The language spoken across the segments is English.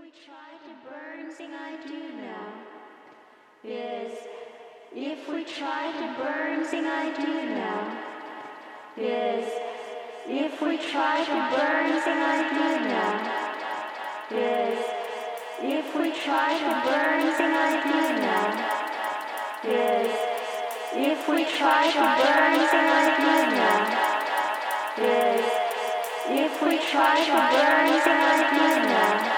we try to burn thing I do now is if we try to burn thing I do now is if we try to burn thing I do now is if we try to burn thing I do now is if we try to burn thing I do now is if we try to burn thing I do now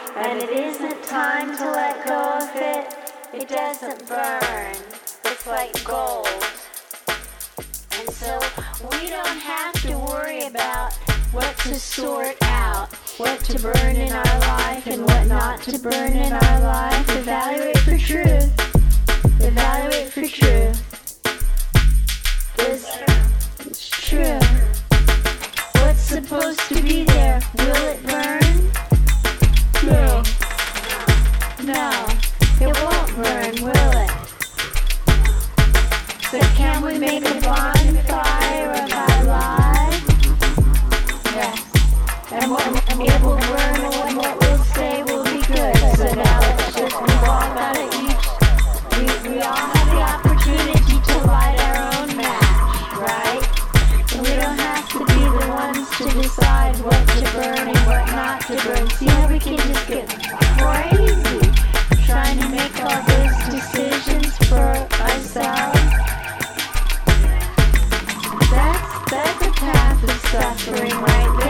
and it isn't time to let go of it, it doesn't burn. It's like gold. And so we don't have to worry about what to sort out, what to burn in our life and what not to burn in our life. Evaluate for truth. Evaluate for truth. Is it's true? What's supposed to be there? Will it burn? No. It won't burn, will it? But can we make a bonfire of our lives? Yes. And what and it will suffering right there.